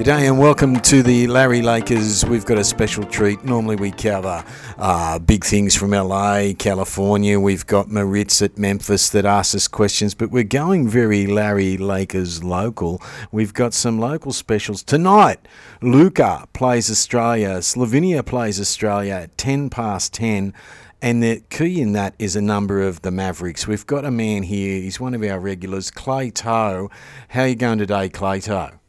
G'day and welcome to the Larry Lakers. We've got a special treat. Normally we cover uh, big things from LA, California. We've got Maritz at Memphis that asks us questions, but we're going very Larry Lakers local. We've got some local specials. Tonight, Luka plays Australia, Slovenia plays Australia at 10 past 10. And the key in that is a number of the Mavericks. We've got a man here, he's one of our regulars, Clay Toe. How are you going today, Clay Toe?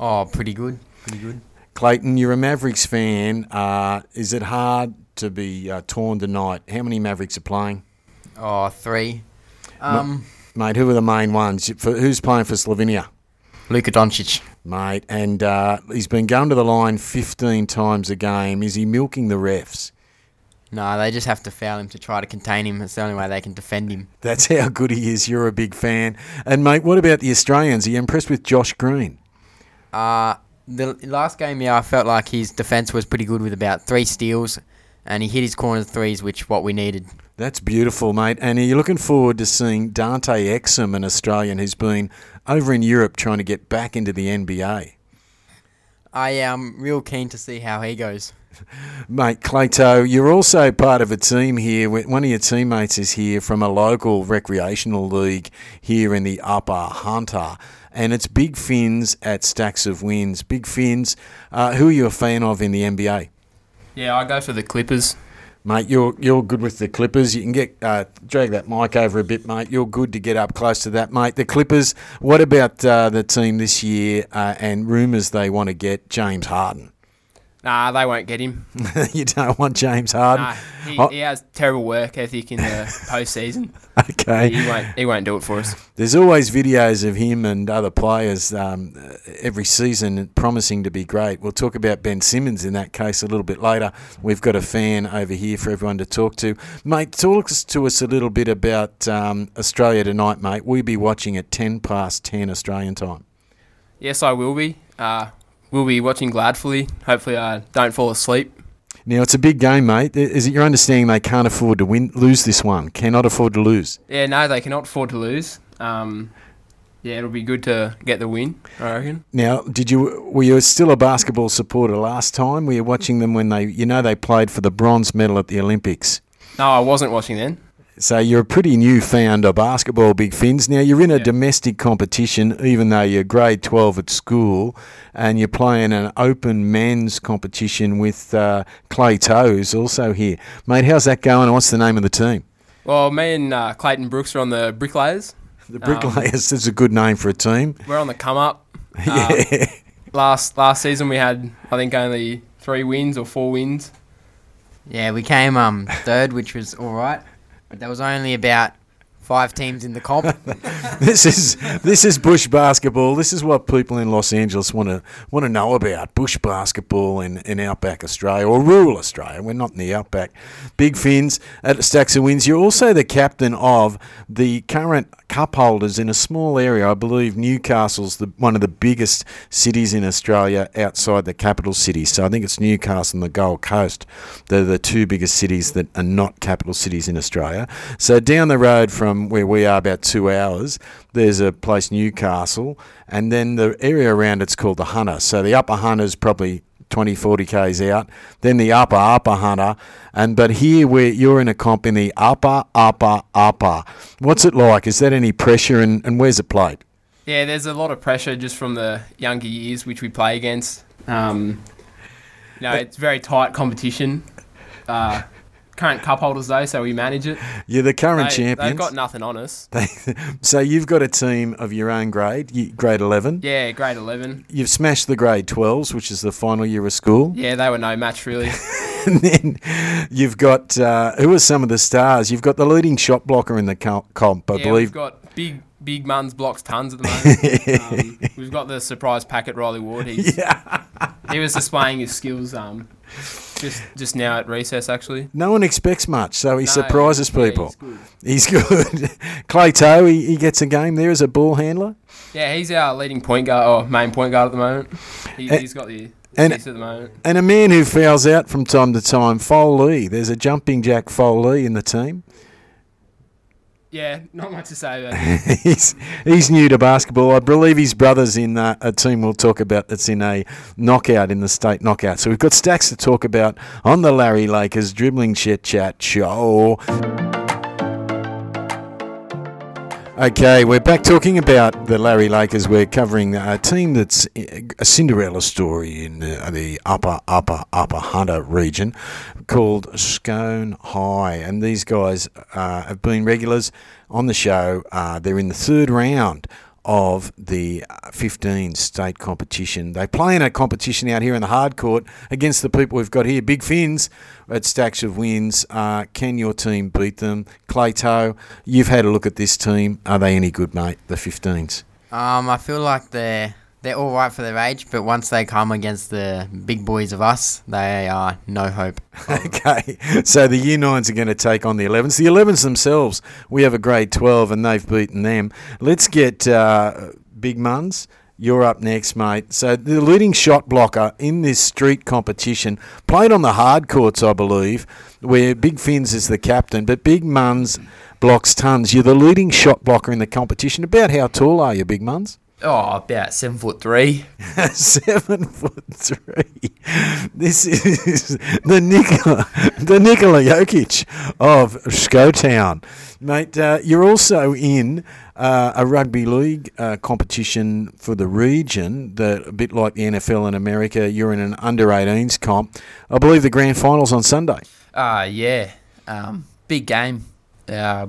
Oh, pretty good. Pretty good. Clayton, you're a Mavericks fan. Uh, is it hard to be uh, torn tonight? How many Mavericks are playing? Oh, three. Um, Mate, who are the main ones? For, who's playing for Slovenia? Luka Doncic. Mate, and uh, he's been going to the line 15 times a game. Is he milking the refs? No, they just have to foul him to try to contain him. It's the only way they can defend him. That's how good he is. You're a big fan. And, mate, what about the Australians? Are you impressed with Josh Green? Uh, the last game, yeah, I felt like his defense was pretty good with about three steals, and he hit his corner threes, which what we needed. That's beautiful, mate. And are you looking forward to seeing Dante Exum, an Australian who's been over in Europe trying to get back into the NBA? I am real keen to see how he goes. Mate, Clayto, you're also part of a team here. One of your teammates is here from a local recreational league here in the Upper Hunter. And it's Big Fins at Stacks of Wins. Big Fins, uh, who are you a fan of in the NBA? Yeah, I go for the Clippers. Mate, you're you're good with the Clippers. You can get uh, drag that mic over a bit, mate. You're good to get up close to that, mate. The Clippers. What about uh, the team this year uh, and rumours they want to get James Harden? Nah, they won't get him. you don't want James Harden. Nah, he, Oh. he has terrible work ethic in the postseason. Okay. He won't. He won't do it for us. There's always videos of him and other players um, every season promising to be great. We'll talk about Ben Simmons in that case a little bit later. We've got a fan over here for everyone to talk to. Mate, talk to us a little bit about um, Australia tonight, mate. We'll be watching at 10 past 10 Australian time. Yes, I will be. Uh, we'll be watching gladfully. Hopefully, I don't fall asleep. Now, it's a big game, mate. Is it your understanding they can't afford to win, lose this one? Cannot afford to lose? Yeah, no, they cannot afford to lose. Um, yeah, it'll be good to get the win. I reckon. Now, did you were you still a basketball supporter last time? Were you watching them when they, you know, they played for the bronze medal at the Olympics? No, I wasn't watching then. So you're a pretty new fan of basketball, Big Fins. Now you're in a Yeah. domestic competition, even though you're grade 12 at school, and you're playing an open men's competition with uh, Clay Toes also here. Mate, how's that going? and What's the name of the team? Well, me and uh, Clayton Brooks are on the Bricklayers. The Bricklayers is a good name for a team. We're on the come up. Uh, yeah. last last season we had I think only three wins or four wins. Yeah, we came um third, which was all right, but there was only about five teams in the comp. this is this is bush basketball. This is what people in Los Angeles want to want to know about bush basketball in, in outback Australia or rural Australia. We're not in the outback. Big Fins at Stacks of Wins. You're also the captain of the current cup holders in a small area. I believe Newcastle's the, one of the biggest cities in Australia outside the capital city. So I think it's Newcastle and the Gold Coast. They're the two biggest cities that are not capital cities in Australia. So down the road from where we are, about two hours, there's a place Newcastle, and then the area around it's called the Hunter. So the Upper Hunter's probably 20, 40 k's out. Then the upper, upper hunter. And but here where you're in a comp in the upper, upper, upper. What's it like? Is that any pressure and, and where's it played? Yeah, there's a lot of pressure just from the younger years which we play against. Um, you know, it's very tight competition. Uh, current cup holders though, so we manage it. You're the current They, champions. they've got nothing on us. They- so you've got a team of your own grade, grade 11. Yeah, grade 11. You've smashed the grade 12s, which is the final year of school. Yeah, they were no match really. and then you've got, uh, who are some of the stars? You've got the leading shot blocker in the comp, I yeah, believe. we've got big big Muns blocks tons at the moment. um, we've got the surprise packet Riley Ward. He's, yeah. He was displaying his skills um, just just now at recess actually. No one expects much, so he No, surprises yeah, people. he's He's good. good. Clay Toe, he, he gets a game there as a ball handler. Yeah, he's our leading point guard or main point guard at the moment. He, he's got the and- at the moment. And a man who fouls out from time to time, Foley. There's a jumping jack Foley in the team. Yeah, not much to say. But he's he's new to basketball. I believe his brother's in uh, a team we'll talk about that's in a knockout in the state knockout. So we've got stacks to talk about on the Larry Lakers dribbling chit chat show. Okay, we're back talking about the Larry Lakers. We're covering a team that's a Cinderella story in the, upper, upper, upper Hunter region called Scone High. And these guys uh, have been regulars on the show. Uh, they're in the third round of the 15 state competition. They play in a competition out here in the hard court against the people we've got here. Big Fins at stacks of wins. Uh, can your team beat them? Clayto, you've had a look at this team. Are they any good, mate? The 15s. Um, I feel like they're they're all right for their age, but once they come against the big boys of us, they are no hope. okay, so the Year 9s are going to take on the 11s. The 11s themselves, we have a grade 12 and they've beaten them. Let's get uh, Big Muns. You're up next, mate. So the leading shot blocker in this street competition played on the hard courts, I believe, where Big Fins is the captain, but Big Muns blocks tons. You're the leading shot blocker in the competition. About how tall are you, Big Muns? Oh, about seven foot three. Seven foot three. This is the Nikola, the Nikola Jokic of Scotown. Mate, uh, you're also in uh, a rugby league uh, competition for the region, the, a bit like the NFL in America. You're in an under 18s comp. I believe the grand finals on Sunday. Uh, yeah. Um, big game. Uh,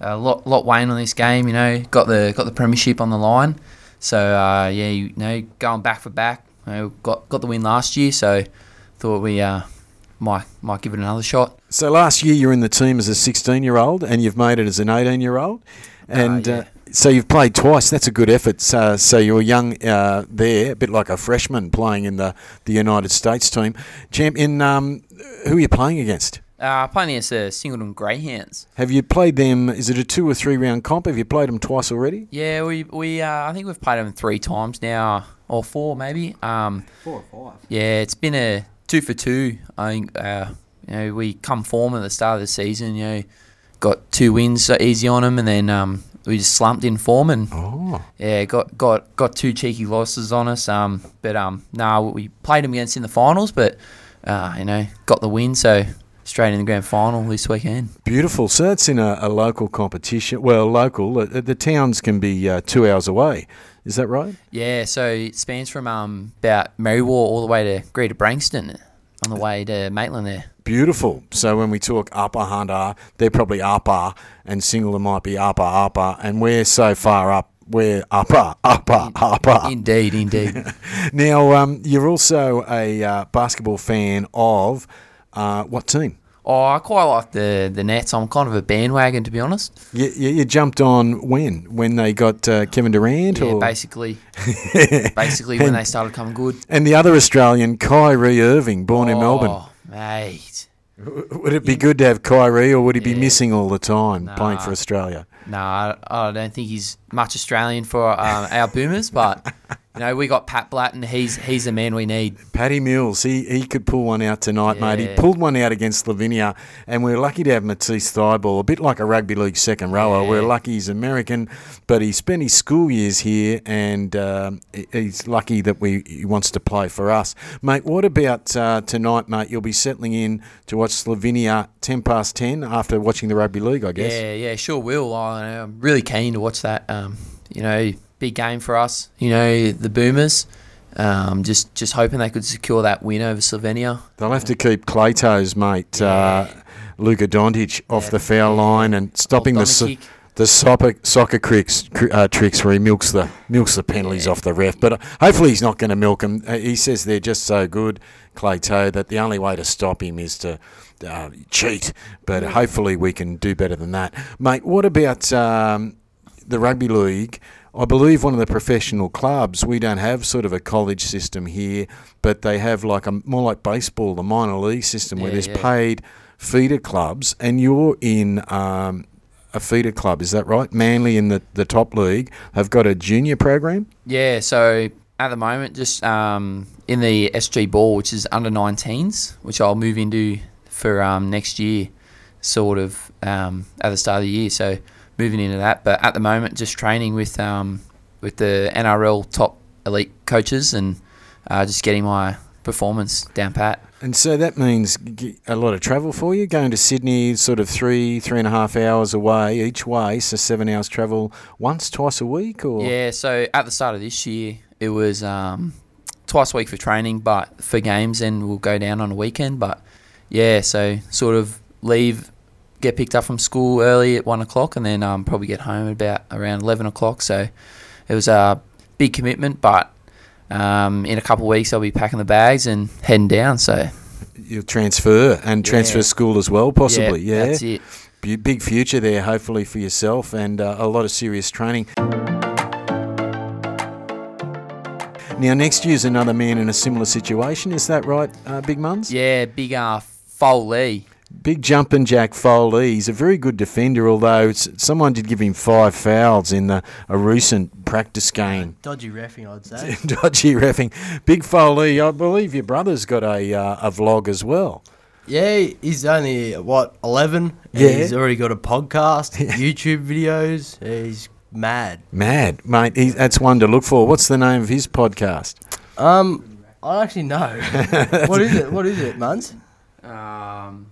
a lot, lot weighing on this game. You know, got the got the premiership on the line. So uh, yeah, you know, going back for back. You know, got got the win last year, so thought we uh, might might give it another shot. So last year you were in the team as a 16 year old, and you've made it as an 18 year old, and. yeah. Uh, so you've played twice. That's a good effort. So, so you're young uh, there, a bit like a freshman playing in the, the United States team. Champion, um, who are you playing against? Uh, playing against the Singleton Greyhounds. Have you played them? Is it a two or three round comp? Have you played them twice already? Yeah, we we uh, I think we've played them three times now, or four maybe. Um, Four or five. yeah, it's been a two for two. I think uh, you know we come form at the start of the season. You know, got two wins so easy on them, and then um, we just slumped in form and Oh, yeah, got got got two cheeky losses on us. Um, but um, no, we played them against in the finals, but uh, you know, got the win, so straight in the grand final this weekend. beautiful. So that's in a, a local competition. Well, local. The, the towns can be uh, two hours away. Is that right? Yeah, so it spans from um about Merriwa all the way to Greta Branxton on the way to Maitland there. Beautiful. So when we talk upper Hunter, they're probably upper, and Singleton might be upper, upper, and we're so far up. We're upper, upper, upper. Indeed, indeed. Now, um, you're also a uh, basketball fan of uh, what team? oh, I quite like the the Nets. I'm kind of a bandwagon to be honest. You, you, you jumped on when? When they got uh, Kevin Durant? Yeah, or? basically, basically when they started coming good. And the other Australian, Kyrie Irving, born in Melbourne. Oh, mate. Would it be good to have Kyrie, or would he be missing all the time playing for Australia? No, I, I don't think he's much Australian for um, our Boomers, but you know we got Pat Blatton. He's he's the man we need. Paddy Mills, he, he could pull one out tonight, mate. He pulled one out against Lavinia, and we're lucky to have Matisse Thybulle, a bit like a rugby league second rower. Yeah. We're lucky he's American, but he spent his school years here, and um, he's lucky that we he wants to play for us. Mate, what about uh, tonight, mate? You'll be settling in to watch Slovenia 10 past 10 after watching the rugby league, I guess. Yeah, yeah, sure will. I, I'm really keen to watch that. Um, you know, big game for us. You know, the Boomers. Um, just just hoping they could secure that win over Slovenia. They'll have to keep Clayto's mate, uh, Luka Doncic, off Yeah. the foul line and stopping the, so- on a kick. the soccer, soccer tricks, uh, tricks where he milks the milks the penalties off the ref. But uh, hopefully he's not going to milk them. Uh, he says they're just so good, Clayto, that the only way to stop him is to uh, cheat. But hopefully we can do better than that, mate. What about um, the rugby league? I believe one of the professional clubs. We don't have sort of a college system here, but they have like a more like baseball, the minor league system, where Yeah, there's yeah. paid feeder clubs, and you're in. Um, a feeder club, is that right? Manly in the, the top league have got a junior program. Yeah, so at the moment, just um, in the SG ball, which is under 19s, which I'll move into for um, next year, sort of um, at the start of the year. So moving into that. But at the moment, just training with um, with the NRL top elite coaches and uh, just getting my performance down pat. And so that means a lot of travel for you, going to Sydney, sort of three, three and a half hours away each way, so seven hours travel once, twice a week, or Yeah, so at the start of this year, it was um, twice a week for training, but for games, and we'll go down on a weekend. But yeah, so sort of leave, get picked up from school early at one o'clock, and then um, probably get home about around eleven o'clock. So it was a big commitment, but um, in a couple of weeks, I'll be packing the bags and heading down. So you'll transfer and transfer Yeah. school as well, possibly. Yeah, that's it. B- big future there, hopefully for yourself, and uh, a lot of serious training. Now, next year's another man in a similar situation. Is that right, uh, Big Muns? Yeah, big uh, Foley. Big jumping Jack Foley. He's a very good defender, although someone did give him five fouls in the, a recent practice game. Dodgy refing, I'd say. Dodgy refing. Big Foley, I believe your brother's got a, uh, a vlog as well. yeah, he's only what eleven. Yeah. he's already got a podcast, YouTube videos. He's mad. Mad, mate. He, that's one to look for. What's the name of his podcast? Um, I actually know. what is it? What is it, Muns? Um,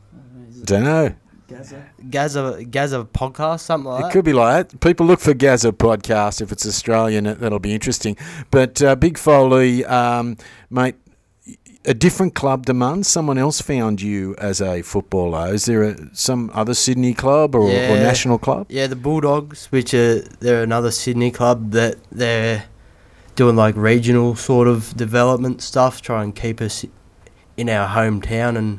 Don't know. Gaza Gaza Gaza podcast, something like It that. could be like that. People look for Gaza podcast if it's Australian. that- That'll be interesting. But uh, Big Foley, um, mate, a different club demands. Someone else found you as a footballer. Is there a, some other Sydney club or, or national club? Yeah, the Bulldogs, which are they're another Sydney club that they're doing like regional sort of development stuff, try and keep us in our hometown and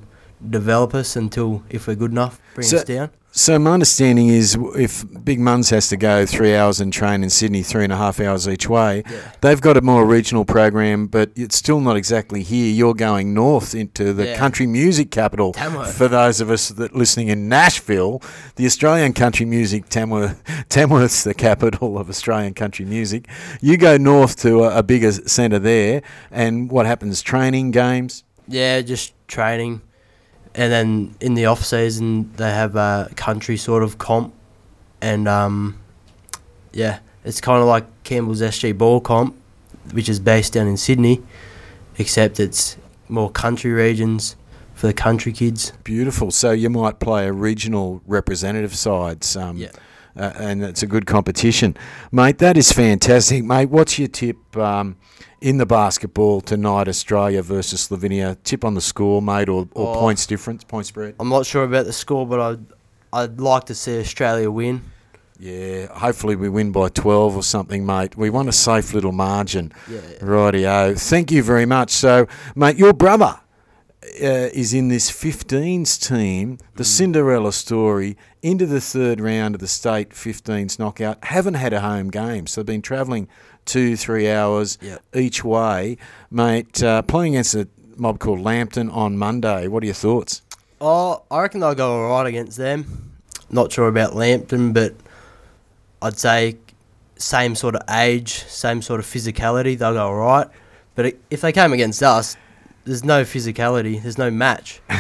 develop us until if we're good enough, bring So- us down. So my understanding is, if Big Muns has to go three hours and train in Sydney, three and a half hours each way, Yeah. they've got a more regional program, but it's still not exactly here. You're going north into the Yeah. country music capital. Tamworth. For those of us that listening in Nashville, the Australian country music, Tamworth, Tamworth's the capital of Australian country music. You go north to a, a bigger centre there, and what happens? Training, games. Yeah, just training. And then in the off season they have a country sort of comp and um yeah, it's kind of like Campbell's SG ball comp, which is based down in Sydney, except it's more country regions for the country kids. Beautiful. So you might play a regional representative sides. Um, Yeah. Uh, and it's a good competition, mate. That is fantastic, mate. What's your tip um, in the basketball tonight? Australia versus Slovenia. Tip on the score, mate, or, or Oh. points difference, point spread. I'm not sure about the score, but I'd I'd like to see Australia win. Yeah, hopefully we win by twelve or something, mate. We want a safe little margin. Yeah. Rightio. Thank you very much. So, mate, your brother uh, is in this 15s team, the Cinderella story, into the third round of the state 15s knockout. Haven't had a home game, so they've been travelling two, three hours Yep. each way. Mate, uh, playing against a mob called Lambton on Monday. What are your thoughts? Oh, I reckon they'll go alright against them. Not sure about Lambton, but I'd say same sort of age, same sort of physicality, they'll go alright. But if they came against us, there's no physicality, there's no match.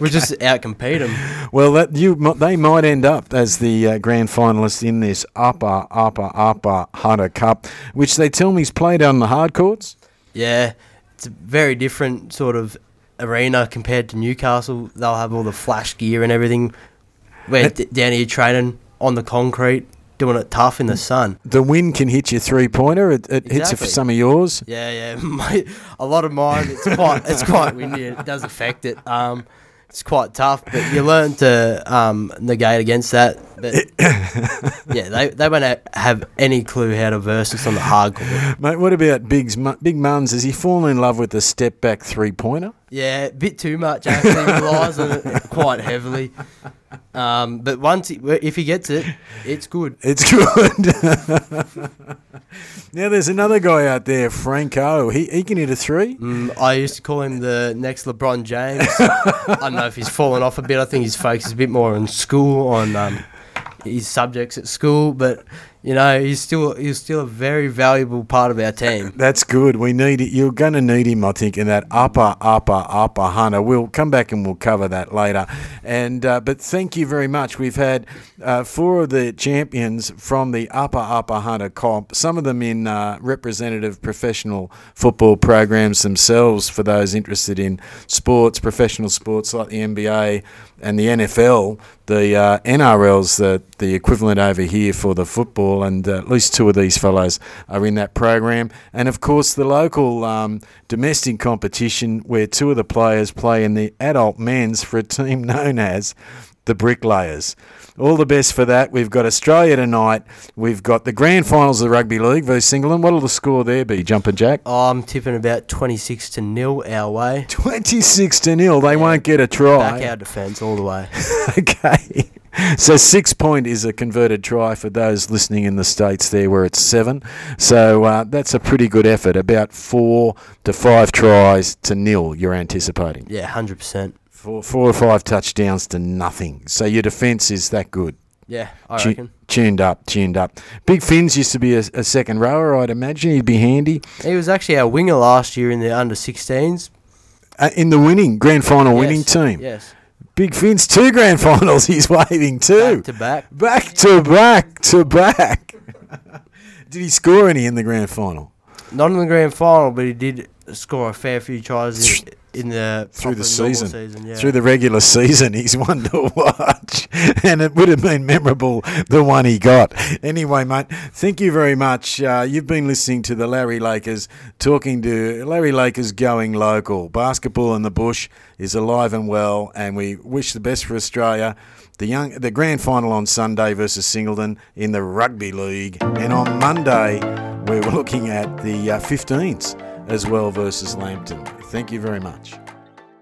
We just outcompete them. Well, that you they might end up as the uh, grand finalists in this upper, upper, upper Hunter Cup, which they tell me is played on the hard courts. Yeah, it's a very different sort of arena compared to Newcastle. They'll have all the flash gear and everything. We're d- down here training on the concrete, doing it tough in the sun. The wind can hit your three pointer. It, it hits it for some of yours. Yeah, yeah. A lot of mine, it's quite, it's quite windy. It does affect it. Um, it's quite tough, but you learn to um, negate against that. But yeah, they they won't have any clue how to verse us on the hard court. Mate, what about Big's, Big Muns? Has he fallen in love with the step back three pointer? Yeah, a bit too much actually. Relies on it quite heavily. Um, but once he, if he gets it, it's good. It's good. now, there's another guy out there, Franco. He, he can hit a three. Mm, I used to call him the next LeBron James. I don't know if he's fallen off a bit. I think his focus is a bit more on school, on um, his subjects at school. But you know, he's still he's still a very valuable part of our team. That's good. We need it. You're going to need him, I think, in that upper, upper, upper hunter. We'll come back and we'll cover that later. And uh, but thank you very much. We've had uh, four of the champions from the upper, upper hunter comp. Some of them in uh, representative professional football programs themselves. For those interested in sports, professional sports like the NBA and the NFL, the uh, NRL's the the equivalent over here for the football, and uh, at least two of these fellows are in that program. And of course, the local um, domestic competition where two of the players play in the adult men's for a team known as the Bricklayers. All the best for that. We've got Australia tonight. We've got the grand finals of the Rugby League versus England. What'll the score there be, Jumper Jack? I'm tipping about 26 to nil our way. 26 to nil. They won't get a try. Back our defence all the way. okay. So six point is a converted try for those listening in the states there, where it's seven. So uh, that's a pretty good effort. About four to five tries to nil. You're anticipating Yeah, 100%. Four, four or five touchdowns to nothing. So your defence is that good. Yeah, I Tu- reckon. tuned up, tuned up. Big Finns used to be a, a second rower. I'd imagine he'd be handy He was actually our winger last year in the under 16s. uh, in the winning grand final winning Yes, team. Yes. Big Finns, two grand finals. He's waving too. Back to back. Back to back to back. Did he score any in the grand final? Not in the grand final, but he did score a fair few tries in, in the Through the season. season yeah. Through the regular season, he's one to watch. And it would have been memorable, the one he got. Anyway, mate, thank you very much. Uh, you've been listening to the Larry Lakers talking to Larry Lakers going local. Basketball in the bush is alive and well, and we wish the best for Australia. The young, the grand final on Sunday versus Singleton in the rugby league, and on Monday we're looking at the uh, 15s as well versus Lambton. Thank you very much.